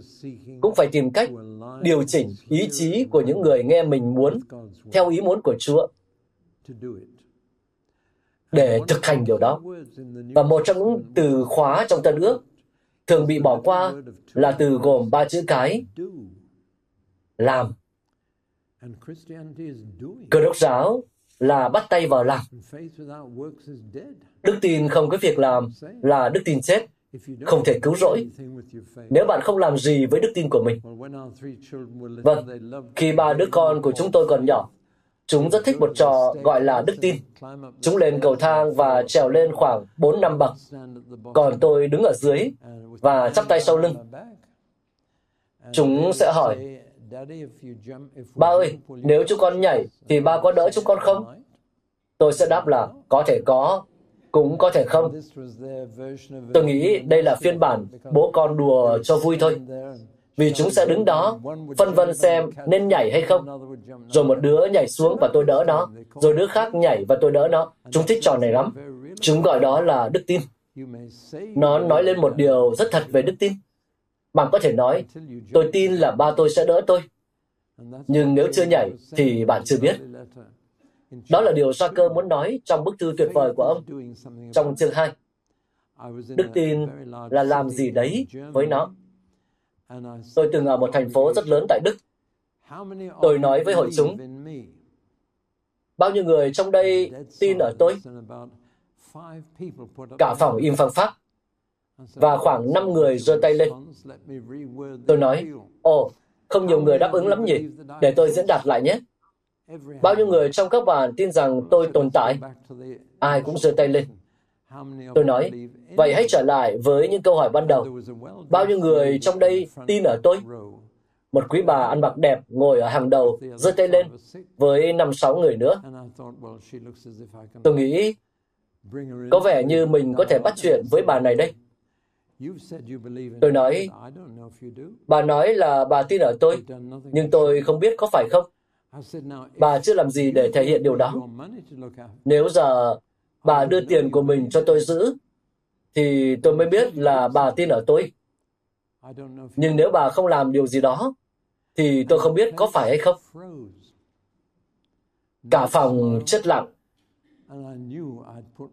cũng phải tìm cách điều chỉnh ý chí của những người nghe mình muốn theo ý muốn của Chúa để thực hành điều đó. Và một trong những từ khóa trong Tân ước thường bị bỏ qua là từ gồm ba chữ cái làm. Cơ đốc giáo là bắt tay vào làm. Đức tin không có việc làm là đức tin chết, không thể cứu rỗi nếu bạn không làm gì với đức tin của mình. Vâng, khi ba đứa con của chúng tôi còn nhỏ, chúng rất thích một trò gọi là đức tin. Chúng lên cầu thang và trèo lên khoảng 4 năm bậc, còn tôi đứng ở dưới và chắp tay sau lưng. Chúng sẽ hỏi, Ba ơi, nếu chúng con nhảy thì ba có đỡ chúng con không? Tôi sẽ đáp là có thể có, cũng có thể không. Tôi nghĩ đây là phiên bản bố con đùa cho vui thôi. Vì chúng sẽ đứng đó, phân vân xem nên nhảy hay không. Rồi một đứa nhảy xuống và tôi đỡ nó. Rồi đứa khác nhảy và tôi đỡ nó. Chúng thích trò này lắm. Chúng gọi đó là đức tin. Nó nói lên một điều rất thật về đức tin. Bạn có thể nói, tôi tin là ba tôi sẽ đỡ tôi. Nhưng nếu chưa nhảy thì bạn chưa biết. Đó là điều Sarker muốn nói trong bức thư tuyệt vời của ông trong chương 2. Đức tin là làm gì đấy với nó. Tôi từng ở một thành phố rất lớn tại Đức. Tôi nói với hội chúng, bao nhiêu người trong đây tin ở tôi? Cả phòng im phăng phát. Và khoảng 5 người giơ tay lên. Tôi nói, ồ, không nhiều người đáp ứng lắm nhỉ? Để tôi diễn đạt lại nhé. Bao nhiêu người trong các bạn tin rằng tôi tồn tại? Ai cũng giơ tay lên. Tôi nói, vậy hãy trở lại với những câu hỏi ban đầu. Bao nhiêu người trong đây tin ở tôi? Một quý bà ăn mặc đẹp ngồi ở hàng đầu, giơ tay lên, với năm sáu người nữa. Tôi nghĩ, có vẻ như mình có thể bắt chuyện với bà này đây. Tôi nói, bà nói là bà tin ở tôi, nhưng tôi không biết có phải không. Bà chưa làm gì để thể hiện điều đó. Nếu giờ bà đưa tiền của mình cho tôi giữ, thì tôi mới biết là bà tin ở tôi. Nhưng nếu bà không làm điều gì đó, thì tôi không biết có phải hay không. Cả phòng chết lặng.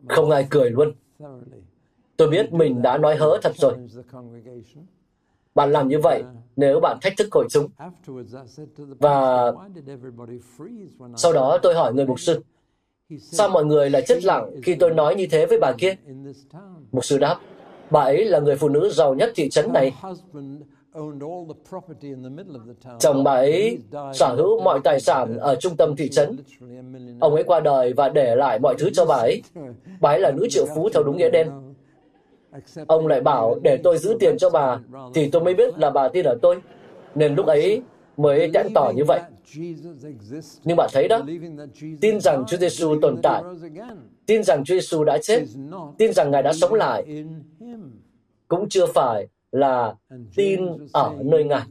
Không ai cười luôn. Tôi biết mình đã nói hớ thật rồi. Bạn làm như vậy nếu bạn thách thức hội chúng. Và sau đó tôi hỏi người mục sư, sao mọi người lại chết lặng khi tôi nói như thế với bà kia? Mục sư đáp, bà ấy là người phụ nữ giàu nhất thị trấn này. Chồng bà ấy sở hữu mọi tài sản ở trung tâm thị trấn. Ông ấy qua đời và để lại mọi thứ cho bà ấy. Bà ấy là nữ triệu phú theo đúng nghĩa đen. Ông lại bảo để tôi giữ tiền cho bà, thì tôi mới biết là bà tin ở tôi. Nên lúc ấy mới tẽn tỏ như vậy. Nhưng bạn thấy đó, tin rằng Chúa Giêsu tồn tại, tin rằng Chúa Giêsu đã chết, tin rằng Ngài đã sống lại, cũng chưa phải là tin ở nơi Ngài.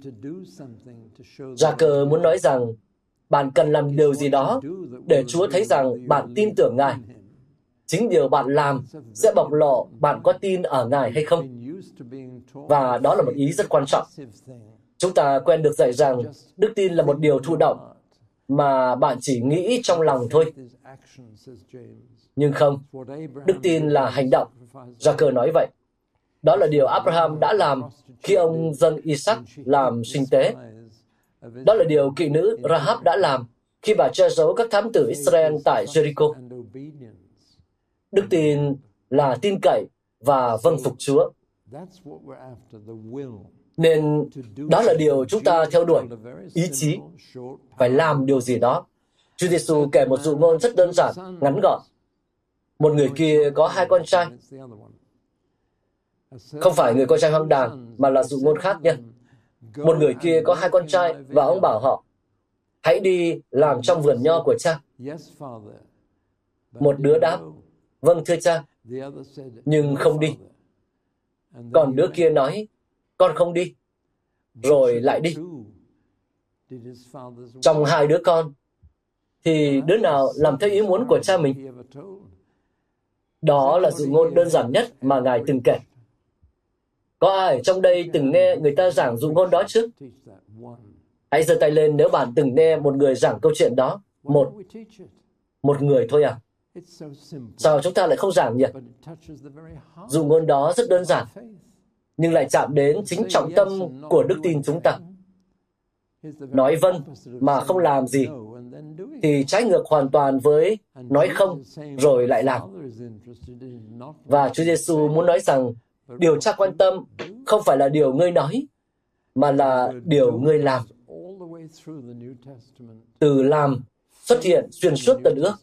Gia cơ muốn nói rằng bạn cần làm điều gì đó để Chúa thấy rằng bạn tin tưởng Ngài chính điều bạn làm sẽ bộc lộ bạn có tin ở Ngài hay không. Và đó là một ý rất quan trọng. Chúng ta quen được dạy rằng đức tin là một điều thụ động mà bạn chỉ nghĩ trong lòng thôi. Nhưng không, đức tin là hành động. Gia nói vậy. Đó là điều Abraham đã làm khi ông dâng Isaac làm sinh tế. Đó là điều kỵ nữ Rahab đã làm khi bà che giấu các thám tử Israel tại Jericho. Đức tin là tin cậy và vâng phục Chúa. Nên đó là điều chúng ta theo đuổi, ý chí, phải làm điều gì đó. Chúa Giêsu kể một dụ ngôn rất đơn giản, ngắn gọn. Một người kia có hai con trai. Không phải người con trai hoang đàng, mà là dụ ngôn khác nha. Một người kia có hai con trai và ông bảo họ, hãy đi làm trong vườn nho của cha. Một đứa đáp, Vâng thưa cha, nhưng không đi. Còn đứa kia nói, con không đi, rồi lại đi. Trong hai đứa con, thì đứa nào làm theo ý muốn của cha mình? Đó là dự ngôn đơn giản nhất mà Ngài từng kể. Có ai trong đây từng nghe người ta giảng dụ ngôn đó chứ? Hãy giơ tay lên nếu bạn từng nghe một người giảng câu chuyện đó. Một, một người thôi à? Sao chúng ta lại không giảng nhỉ? dụ ngôn đó rất đơn giản, nhưng lại chạm đến chính trọng tâm của đức tin chúng ta. Nói vâng mà không làm gì thì trái ngược hoàn toàn với nói không rồi lại làm. Và Chúa Giêsu muốn nói rằng điều cha quan tâm không phải là điều ngươi nói, mà là điều ngươi làm. Từ làm xuất hiện xuyên suốt Tân ước.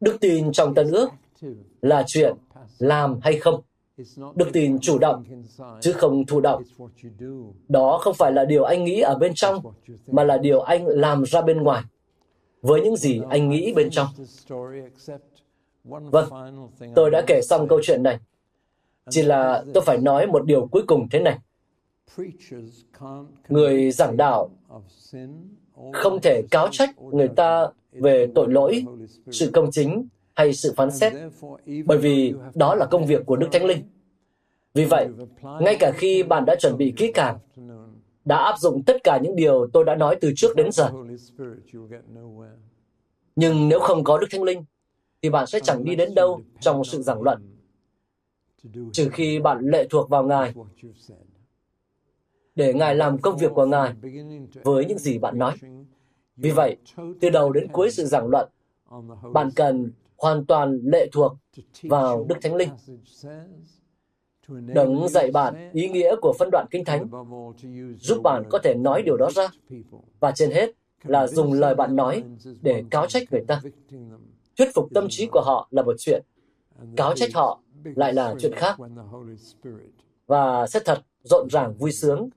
Đức tin trong Tân ước là chuyện làm hay không. Đức tin chủ động, chứ không thụ động. Đó không phải là điều anh nghĩ ở bên trong, mà là điều anh làm ra bên ngoài, với những gì anh nghĩ bên trong. Vâng, tôi đã kể xong câu chuyện này. Chỉ là tôi phải nói một điều cuối cùng thế này. Người giảng đạo không thể cáo trách người ta về tội lỗi, sự công chính hay sự phán xét, bởi vì đó là công việc của Đức Thánh Linh. Vì vậy, ngay cả khi bạn đã chuẩn bị kỹ càng, đã áp dụng tất cả những điều tôi đã nói từ trước đến giờ, nhưng nếu không có Đức Thánh Linh, thì bạn sẽ chẳng đi đến đâu trong sự giảng luận, trừ khi bạn lệ thuộc vào Ngài để Ngài làm công việc của Ngài với những gì bạn nói. Vì vậy, từ đầu đến cuối sự giảng luận, bạn cần hoàn toàn lệ thuộc vào Đức Thánh Linh. Đấng dạy bạn ý nghĩa của phân đoạn Kinh Thánh, giúp bạn có thể nói điều đó ra, và trên hết là dùng lời bạn nói để cáo trách người ta. Thuyết phục tâm trí của họ là một chuyện, cáo trách họ lại là chuyện khác. Và sẽ thật rộn ràng vui sướng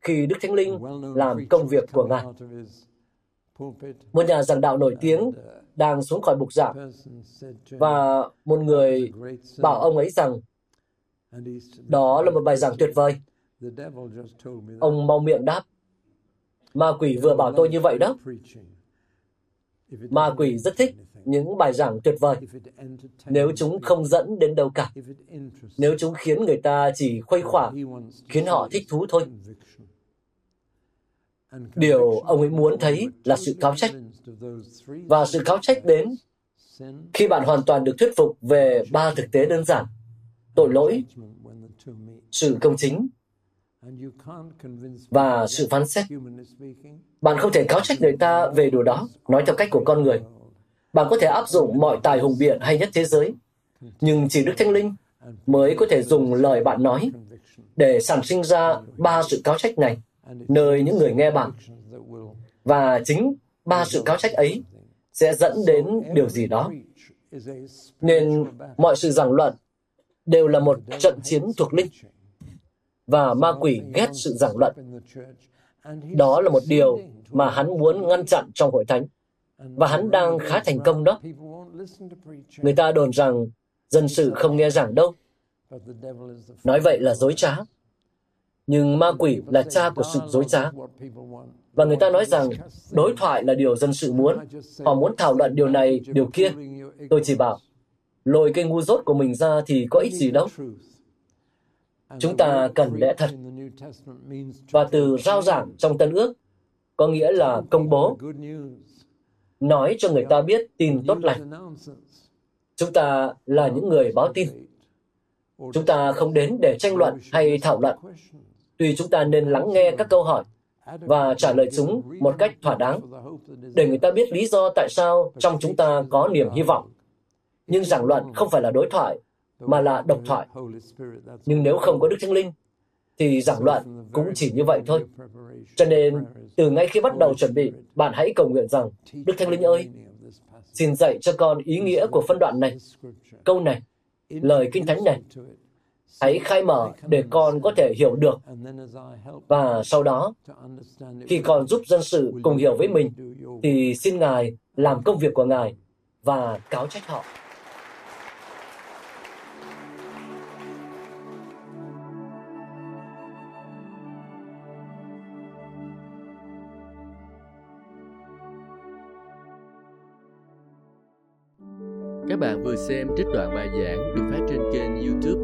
khi Đức Thánh Linh làm công việc của Ngài. Một nhà giảng đạo nổi tiếng đang xuống khỏi bục giảng và một người bảo ông ấy rằng đó là một bài giảng tuyệt vời. Ông mau miệng đáp, ma quỷ vừa bảo tôi như vậy đó. Ma quỷ rất thích những bài giảng tuyệt vời nếu chúng không dẫn đến đâu cả. Nếu chúng khiến người ta chỉ khuây khỏa, khiến họ thích thú thôi. Điều ông ấy muốn thấy là sự cáo trách. Và sự cáo trách đến khi bạn hoàn toàn được thuyết phục về ba thực tế đơn giản. Tội lỗi, sự công chính và sự phán xét. Bạn không thể cáo trách người ta về điều đó, nói theo cách của con người. Bạn có thể áp dụng mọi tài hùng biện hay nhất thế giới, nhưng chỉ Đức Thánh Linh mới có thể dùng lời bạn nói để sản sinh ra ba sự cáo trách này nơi những người nghe bạn. Và chính ba sự cáo trách ấy sẽ dẫn đến điều gì đó. Nên mọi sự giảng luận đều là một trận chiến thuộc linh. Và ma quỷ ghét sự giảng luận. Đó là một điều mà hắn muốn ngăn chặn trong hội thánh. Và hắn đang khá thành công đó. Người ta đồn rằng dân sự không nghe giảng đâu. Nói vậy là dối trá nhưng ma quỷ là cha của sự dối trá. Và người ta nói rằng đối thoại là điều dân sự muốn. Họ muốn thảo luận điều này, điều kia. Tôi chỉ bảo, lôi cái ngu dốt của mình ra thì có ích gì đâu. Chúng ta cần lẽ thật. Và từ rao giảng trong Tân ước có nghĩa là công bố, nói cho người ta biết tin tốt lành. Chúng ta là những người báo tin. Chúng ta không đến để tranh luận hay thảo luận, Tuy chúng ta nên lắng nghe các câu hỏi và trả lời chúng một cách thỏa đáng, để người ta biết lý do tại sao trong chúng ta có niềm hy vọng. Nhưng giảng luận không phải là đối thoại, mà là độc thoại. Nhưng nếu không có Đức Thánh Linh, thì giảng luận cũng chỉ như vậy thôi. Cho nên, từ ngay khi bắt đầu chuẩn bị, bạn hãy cầu nguyện rằng, Đức Thánh Linh ơi, xin dạy cho con ý nghĩa của phân đoạn này, câu này, lời kinh thánh này, hãy khai mở để con có thể hiểu được. Và sau đó, khi con giúp dân sự cùng hiểu với mình, thì xin ngài làm công việc của ngài và cáo trách họ. Các bạn vừa xem trích đoạn bài giảng được phát trên kênh YouTube